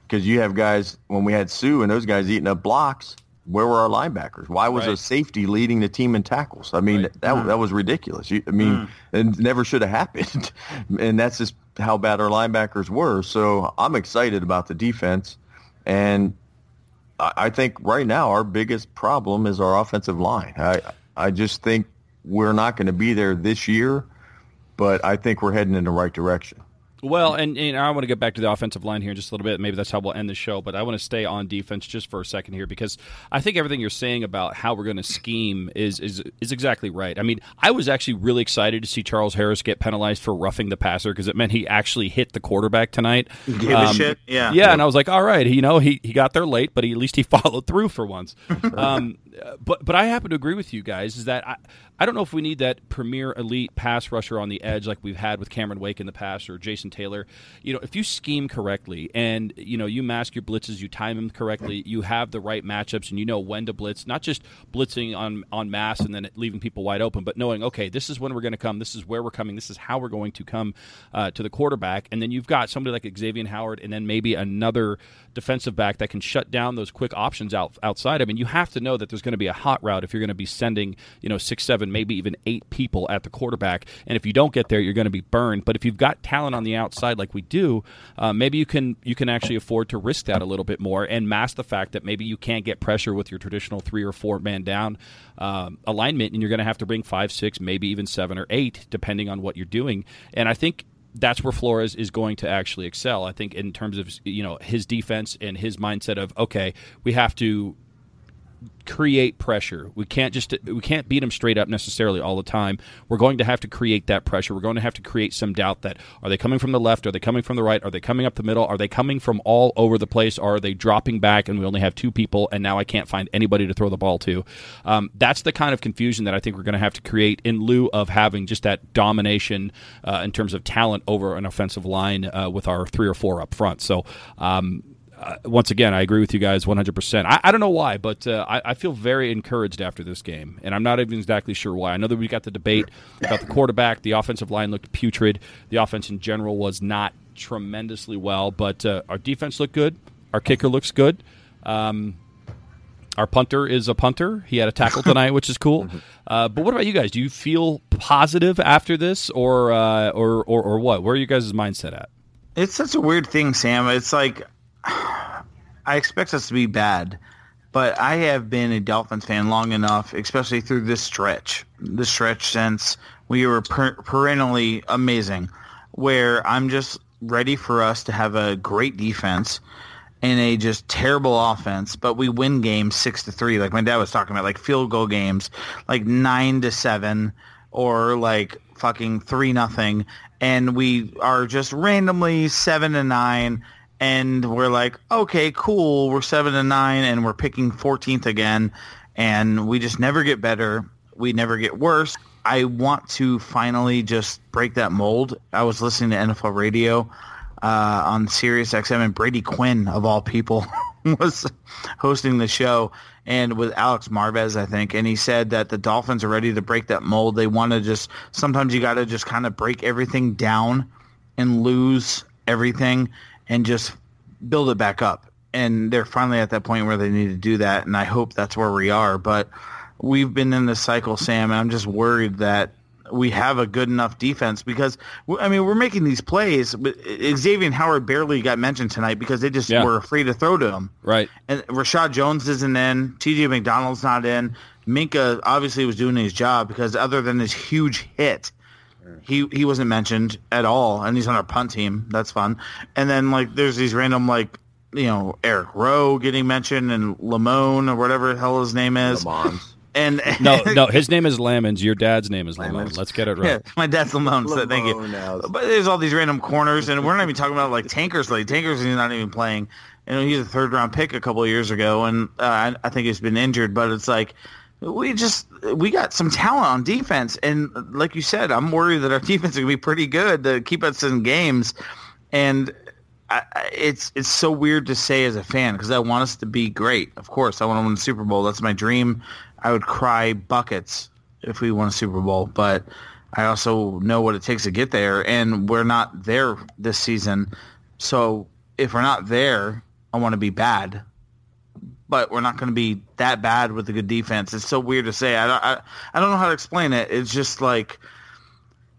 because you have guys when we had Suh and those guys eating up blocks. Where were our linebackers? Why was a safety leading the team in tackles? I mean, Right. that that was ridiculous. You, I mean, it never should have happened, and that's just how bad our linebackers were. So I'm excited about the defense, and I think right now our biggest problem is our offensive line. I I just think we're not going to be there this year, but I think we're heading in the right direction. Well, and, and I want to get back to the offensive line here in just a little bit. Maybe that's how we'll end the show. But I want to stay on defense just for a second here because I think everything you're saying about how we're going to scheme is, is is exactly right. I mean, I was actually really excited to see Charles Harris get penalized for roughing the passer because it meant he actually hit the quarterback tonight. Gave a shit? Yeah. yeah. And I was like, all right, you know, he, he got there late, but he, at least he followed through for once. um, but but I happen to agree with you guys is that I, I don't know if we need that premier elite pass rusher on the edge like we've had with Cameron Wake in the past or Jason Taylor. You know, if you scheme correctly and you know you mask your blitzes, you time them correctly, you have the right matchups, and you know when to blitz. Not just blitzing on on mass and then leaving people wide open, but knowing okay, this is when we're going to come, this is where we're coming, this is how we're going to come uh, to the quarterback, and then you've got somebody like Xavier Howard, and then maybe another defensive back that can shut down those quick options out outside. I mean, you have to know that there's going to be a hot route if you're going to be sending you know six, seven, maybe even eight people at the quarterback, and if you don't get there, you're going to be burned. But if you've got talent on the outside like we do, uh, maybe you can you can actually afford to risk that a little bit more and mask the fact that maybe you can't get pressure with your traditional three or four man down um, alignment, and you're going to have to bring five, six, maybe even seven or eight, depending on what you're doing. And I think that's where Flores is going to actually excel. I think in terms of you know his defense and his mindset of okay, we have to create pressure. We can't just we can't beat them straight up necessarily all the time. We're going to have to create that pressure. We're going to have to create some doubt that are they coming from the left? Are they coming from the right? Are they coming up the middle? Are they coming from all over the place? Are they dropping back and we only have two people and now I can't find anybody to throw the ball to? Um, that's the kind of confusion that I think we're going to have to create in lieu of having just that domination uh, in terms of talent over an offensive line uh, with our three or four up front. So. Um, uh, once again, I agree with you guys 100%. I, I don't know why, but uh, I, I, feel very encouraged after this game, and I'm not even exactly sure why. I know that we got the debate about the quarterback. The offensive line looked putrid. The offense in general was not tremendously well, but uh, our defense looked good. Our kicker looks good. Um, our punter is a punter. He had a tackle tonight, which is cool. Uh, but what about you guys? Do you feel positive after this, or, uh, or or or what? Where are you guys' mindset at? It's such a weird thing, Sam. It's like I expect us to be bad, but I have been a Dolphins fan long enough, especially through this stretch, this stretch since we were per- perennially amazing, where I'm just ready for us to have a great defense and a just terrible offense, but we win games six to three, like my dad was talking about, like field goal games, like nine to seven, or like fucking three nothing, and we are just randomly seven to nine and we're like, okay, cool, we're seven and nine, and we're picking 14th again, and we just never get better. We never get worse. I want to finally just break that mold. I was listening to NFL radio uh, on Sirius XM, and Brady Quinn, of all people, was hosting the show, and with Alex Marvez, I think, and he said that the Dolphins are ready to break that mold. They want to just sometimes you got to just kind of break everything down and lose everything and just build it back up. And they're finally at that point where they need to do that, and I hope that's where we are. But we've been in this cycle, Sam, and I'm just worried that we have a good enough defense because I mean we're making these plays, but Xavier Howard barely got mentioned tonight because they just Yeah. were afraid to throw to him. Right. And Reshad Jones isn't in. T.J. McDonald's not in. Minkah obviously was doing his job because other than his huge hit, he he wasn't mentioned at all, and he's on our punt team. That's fun. And then like there's these random like you know Eric Rowe getting mentioned and Lamone or whatever the hell his name is. Lammons. And No, no, his name is Lammons. Your dad's name is Lamont. Lammons. Let's get it right. Yeah, my dad's Lamone, so thank you. Now. But there's all these random corners, and we're not even talking about like Tankersley. Tankersley's not even playing. And he's a third round pick a couple of years ago, and uh, I, I think he's been injured. But it's like we just we got some talent on defense, and like you said, I'm worried that our defense is gonna be pretty good to keep us in games. And I- it's it's so weird to say as a fan because I want us to be great. Of course, I want to win the Super Bowl. That's my dream. I would cry buckets if we won a Super Bowl, but I also know what it takes to get there, and we're not there this season. So if we're not there, I want to be bad, but we're not going to be that bad with a good defense. It's so weird to say. I don't, I, I don't know how to explain it. It's just like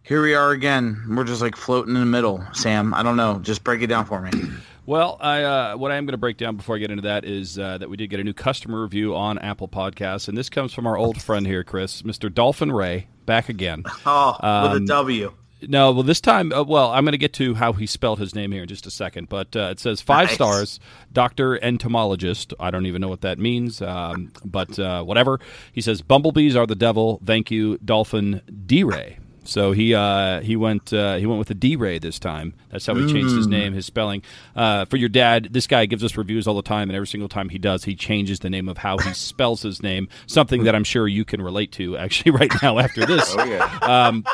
here we are again. We're just like floating in the middle. Sam, I don't know. Just break it down for me. Well, I, uh, what I am going to break down before I get into that is uh, that we did get a new customer review on Apple Podcasts, and this comes from our old friend here, Chris, Mr. Dolphin Ray, back again. Oh, with Um, a W. No, well, this time, uh, well, I'm going to get to how he spelled his name here in just a second, but uh, it says five Nice. stars, doctor entomologist. I don't even know what that means, um, but uh, whatever. He says bumblebees are the devil. Thank you, Dolphin D Ray. So he uh, he went uh, he went with the D Ray this time. That's how he changed his name, his spelling. Uh, for your dad, this guy gives us reviews all the time, and every single time he does, he changes the name of how he spells his name. Something that I'm sure you can relate to actually right now after this. Oh yeah. Um,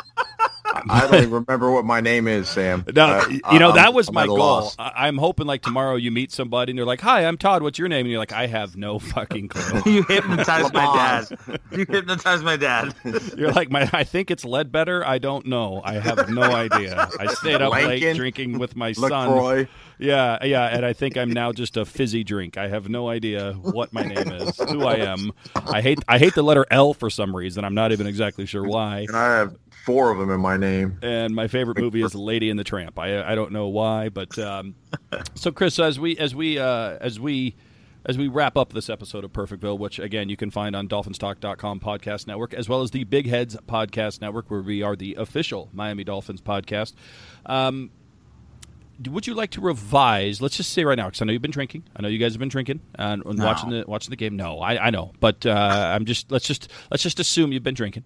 I don't even remember what my name is, Sam. No, Uh, you know I'm- that was I'm my goal. loss. I- I'm hoping like tomorrow you meet somebody and they're like, "Hi, I'm Todd. What's your name?" And you're like, "I have no fucking clue." You hypnotized my dad. You hypnotized my dad. you're like, "My, I think it's Ledbetter. I don't know. I have no idea. I stayed up late drinking with my son. LaCroix. Yeah, yeah, and I think I'm now just a fizzy drink. I have no idea what my name is, who I am. I hate I hate the letter L for some reason. I'm not even exactly sure why. And I have four of them in my name. and my favorite movie is Lady and the Tramp. I I don't know why, but um, so Chris, as we as we uh, as we as we wrap up this episode of Perfectville, which again you can find on DolphinsTalk.com podcast network, as well as the Big Heads podcast network, where we are the official Miami Dolphins podcast. Um, would you like to revise? Let's just say right now, because I know you've been drinking. I know you guys have been drinking and, and No. watching the watching the game. No, I, I know, but uh, I'm just let's just let's just assume you've been drinking.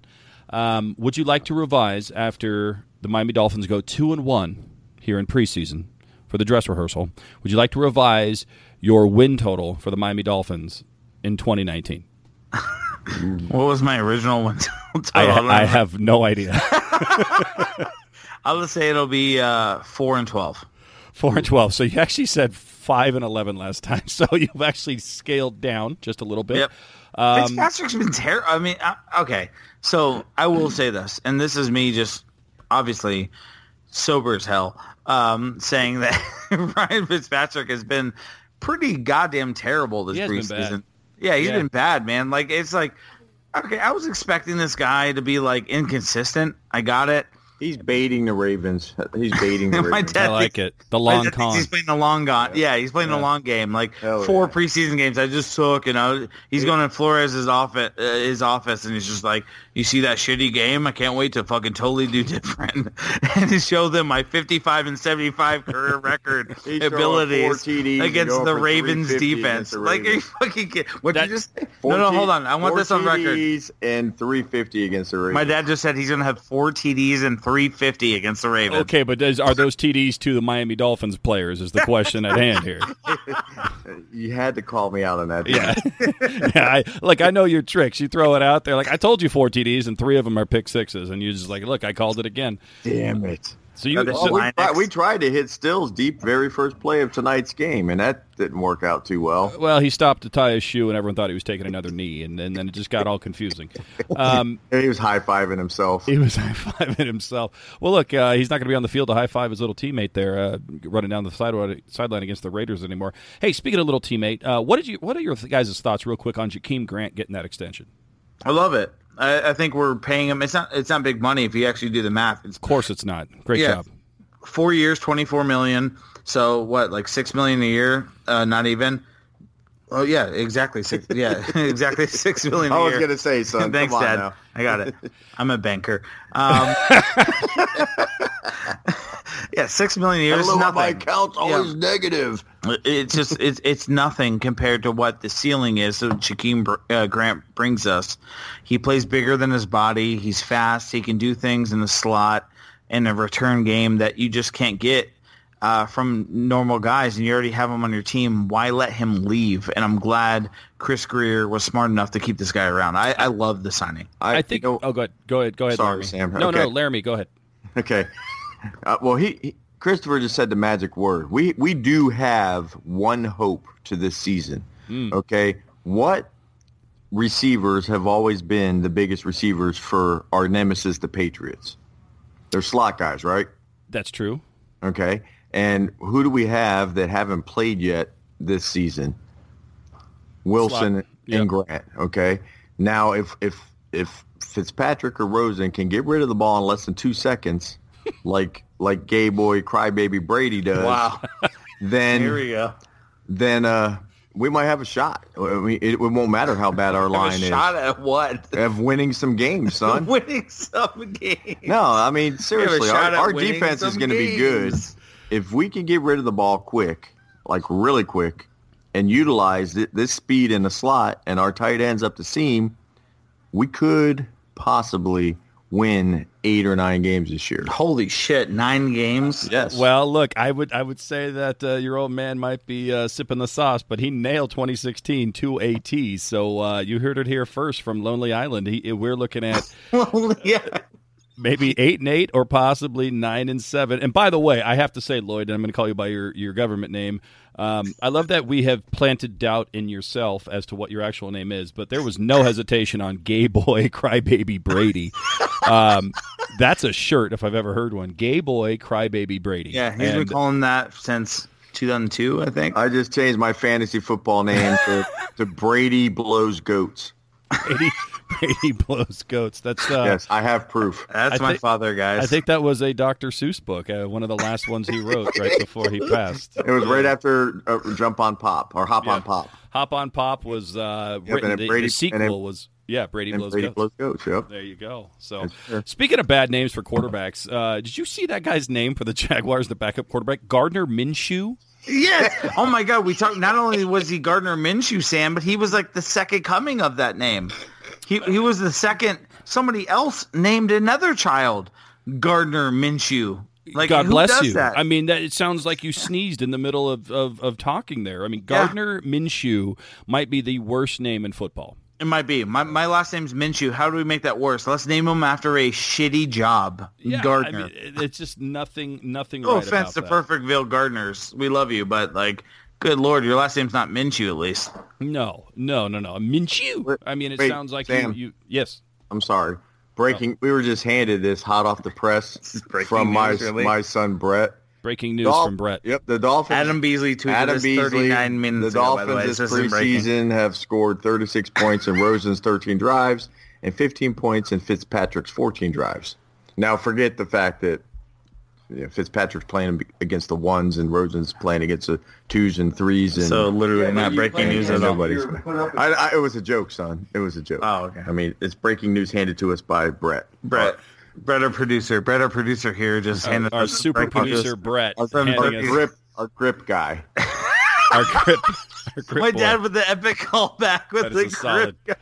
Um, would you like to revise after the Miami Dolphins go two and one here in preseason for the dress rehearsal? Would you like to revise your win total for the Miami Dolphins in 2019? What was my original one? I, total? I have no idea. I'll just say it'll be uh, four and twelve. Four and twelve. So you actually said five and eleven last time. So you've actually scaled down just a little bit. Yep. Um, Fitzpatrick's been terrible. I mean, uh, okay. So I will say this, and this is me just obviously sober as hell, um, saying that Ryan Fitzpatrick has been pretty goddamn terrible this He has been bad. preseason. Yeah, he's Yeah. been bad, man. Like it's like okay, I was expecting this guy to be like inconsistent. I got it. He's baiting the Ravens. He's baiting the My Ravens. dad I like thinks- it. The long con. He's playing the long con. Yeah, he's playing the long game. Like Hell four yeah. preseason games, I just took. You know, he's going to Flores' office, uh, his office, and he's just like, "You see that shitty game? I can't wait to fucking totally do different and to show them my 55 and 75 career record abilities four TDs and against the Ravens defense." against the Like, are you Ravens. fucking kidding? What That- you just? Four No, no, hold on. I want this on record. TDs and 350 against the Ravens. My dad just said he's going to have four TDs and 350 against the Ravens. Okay, but does, are those TDs to the Miami Dolphins players? Is the question at hand here? You had to call me out on that. Yeah, yeah. I, like I know your tricks. You throw it out there. Like I told you, four TDs and three of them are pick sixes, and you just like, look, I called it again. Damn it. So you, That is so- we, tried, we tried to hit Stills deep very first play of tonight's game, and that didn't work out too well. well, he stopped to tie his shoe, and everyone thought he was taking another knee, and, and then it just got all confusing. Um, And he was high fiving himself. He was high fiving himself. Well, look, uh, he's not going to be on the field to high five his little teammate there, uh, running down the sideline sideline against the Raiders anymore. Hey, speaking of little teammate, uh, what did you? What are your guys' thoughts, real quick, on Jakeem Grant getting that extension? I love it. I, I think we're paying him. It's not. It's not big money if you actually do the math. It's Of course, it's not. Great Yeah. job. four years, twenty four million. So what? Like six million a year? Uh, not even. Oh yeah, exactly six. Yeah, exactly six million. a I was year. gonna say, son. Thanks, come on Dad. now. I got it. I'm a banker. Um, yeah, six million years. year is Hello, my nothing. account's always negative. It's just it's it's nothing compared to what the ceiling is. that Shaquem uh, Grant brings us. He plays bigger than his body. He's fast. He can do things in the slot in a return game that you just can't get uh, from normal guys. And you already have him on your team. Why let him leave? And I'm glad Chris Grier was smart enough to keep this guy around. I, I love the signing. I, think. you know- oh, go ahead. Go ahead. Go ahead. Sorry, Laramie. Sam. No, no, Laramie. Go ahead. Okay. Uh, well, he, he Christopher just said the magic word. We we do have one hope to this season. Okay, what receivers have always been the biggest receivers for our nemesis, the Patriots? They're slot guys, right? That's true. Okay, and who do we have that haven't played yet this season? Wilson. Yep. and Grant. Okay, now if if if Fitzpatrick or Rosen can get rid of the ball in less than two seconds, like like gay boy crybaby Brady does, Wow. then Here we go. then uh we might have a shot. I mean, it, it won't matter how bad our line a is shot at what? of winning some games, son. Winning some games. No, I mean seriously, our, our defense is going to be good if we can get rid of the ball quick, like really quick, and utilize th- this speed in the slot and our tight ends up the seam. We could possibly win eight or nine games this year. Holy shit! Nine games. Yes. Well, look, I would I would say that uh, your old man might be uh, sipping the sauce, but he nailed 2016 to a T. So uh, you heard it here first from Lonely Island. He, we're looking at yeah. maybe eight and eight, or possibly nine and seven. And by the way, I have to say, Lloyd, and I'm going to call you by your your government name. Um, I love that we have planted doubt in yourself as to what your actual name is, but there was no hesitation on Gay Boy Crybaby Brady. Um, that's a shirt if I've ever heard one. Gay Boy Crybaby Brady. Yeah, he's been calling that since 2002, I think. I just changed my fantasy football name to, to Brady Blows Goats. Brady, Brady blows goats. That's uh, yes, I have proof. That's I my think- father, guys. I think that was a Dr. Seuss book, uh, one of the last ones he wrote right before he passed. It was right after uh, Jump on Pop or Hop Yeah. on Pop. Hop on Pop was uh, Yep, written. and the, Brady- the sequel and then- was yeah, Brady blows Brady goats. Blows Goats, yep. There you go. So, Yes, sir. speaking of bad names for quarterbacks, uh, did you see that guy's name for the Jaguars, the backup quarterback, Gardner Minshew? Yes. Oh my God. We talked. Not only was he Gardner Minshew, Sam, but he was like the second coming of that name. He he was the second. Somebody else named another child Gardner Minshew. Like God bless you. That? I mean, that it sounds like you sneezed in the middle of, of, of talking there. I mean, Yeah. Gardner Minshew might be the worst name in football. It might be. My my last name's Minshew. How do we make that worse? Let's name him after a shitty job. Yeah, Gardner. I mean, it's just nothing, nothing. no right offense to about that. Perfectville Gardeners. We love you, but like, good lord, your last name's not Minshew at least. No, no, no, no. Minshew. I mean, it wait, sounds like Sam. you, you. Yes. I'm sorry. Breaking. Oh. We were just handed this hot off the press from my really? my son Brett. Breaking news Dolph- from Brett. Yep, the Dolphins. Adam Beasley tweeted Adam this Beasley. 39 minutes the ago, by Dolphins the way. this This isn't breaking. preseason have scored 36 points in Rosen's 13 drives and 15 points in Fitzpatrick's 14 drives. Now, forget the fact that you know, Fitzpatrick's playing against the ones and Rosen's playing against the twos and threes. And So literally not breaking news at all. I, I, it was a joke, son. It was a joke. Oh, okay. I mean, it's breaking news handed to us by Brett. Brett, Brett, our producer, Brett, our producer here, just handed Our us super breaking news. producer Brett Our, our grip, our grip guy. our grip. Our grip My boy. dad with the epic callback with That the is solid, grip.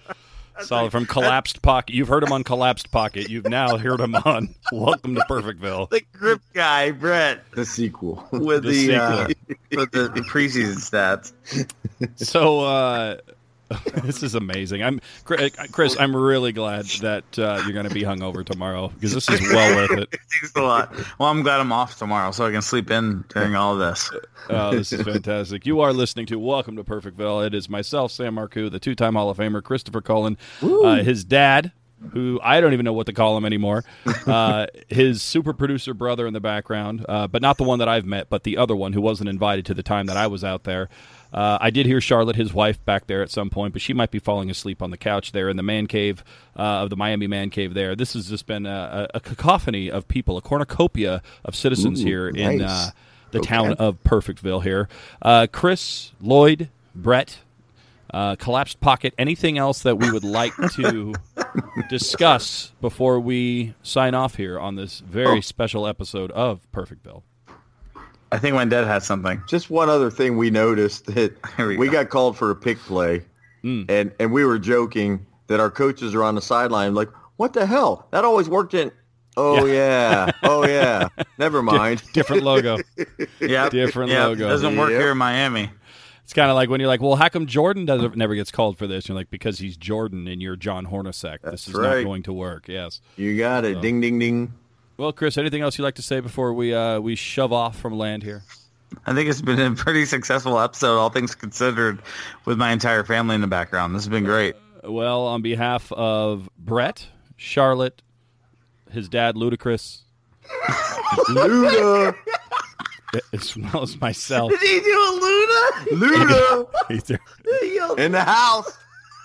solid from Collapsed Pocket. You've heard him on Collapsed Pocket. You've now heard him on Welcome to Perfectville. The grip guy, Brett, The sequel. with The the, uh, with the preseason stats. So uh, this is amazing. I'm Chris. I'm really glad that uh, you're going to be hungover tomorrow because this is well worth it. Thanks a lot. Well, I'm glad I'm off tomorrow, so I can sleep in during all of this. Oh, this is fantastic. You are listening to Welcome to Perfectville. It is myself, Sam Marcoux, the two-time Hall of Famer, Christopher Cullen, uh, his dad, who I don't even know what to call him anymore, uh, his super producer brother in the background, uh, but not the one that I've met, but the other one who wasn't invited to the time that I was out there. Uh, I did hear Charlotte, his wife, back there at some point, but she might be falling asleep on the couch there in the man cave uh, of the Miami man cave there. This has just been a, a, cacophony of people, a cornucopia of citizens Ooh, here in uh, the Okay. town of Perfectville here. Uh, Chris, Lloyd, Brett, uh, Collapsed Pocket, anything else that we would like to discuss before we sign off here on this very Oh. special episode of Perfectville? I think my dad has something. Just one other thing we noticed that we we, go. got called for a pick play, Mm. and and we were joking that our coaches are on the sideline like, what the hell? That always worked in. Oh yeah, oh yeah. Never mind. Different logo. Yeah, Different yep. logo. Doesn't work Yep. here in Miami. It's kind of like when you're like, well, how come Jordan doesn't never gets called for this? You're like, because he's Jordan and you're John Hornacek. this That's is not right. going to work. Yes. You got it. Ding ding ding. Well, Chris, anything else you'd like to say before we uh, we shove off from land here? I think it's been a pretty successful episode, all things considered, with my entire family in the background. This has been great. Well, on behalf of Brett, Charlotte, his dad, Ludacris, Luda, as well as myself. Did he do a Luna? Luda, Luda, in the house,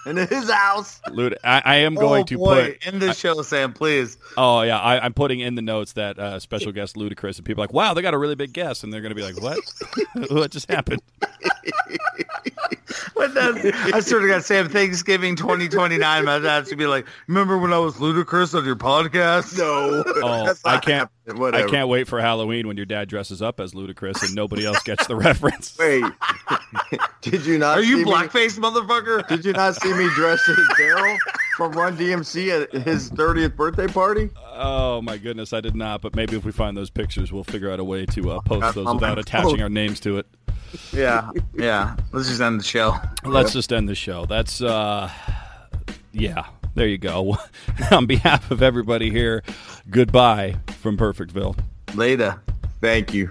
in his house. I, I am going oh, to boy. put. in the show, Sam, please. Oh yeah, I, I'm putting in the notes that uh, special guest Ludacris, and people are like, wow, they got a really big guest, and they're going to be like, what? what just happened? But then I sort of got Sam Thanksgiving 2029. My dad's to be like, remember when I was Ludacris on your podcast? No. Oh, I can't. I can't wait for Halloween when your dad dresses up as Ludacris and nobody else gets the reference. Wait. Did you not Are you see me- blackface, motherfucker? Did you not see me dressed as Darryl from Run DMC at his 30th birthday party? Oh my goodness, I did not. But maybe if we find those pictures, we'll figure out a way to uh, post those without attaching our names to it. Yeah, yeah. Let's just end the show. Let's just end the show. That's uh, yeah. There you go. On behalf of everybody here, goodbye from Perfectville. Later. Thank you.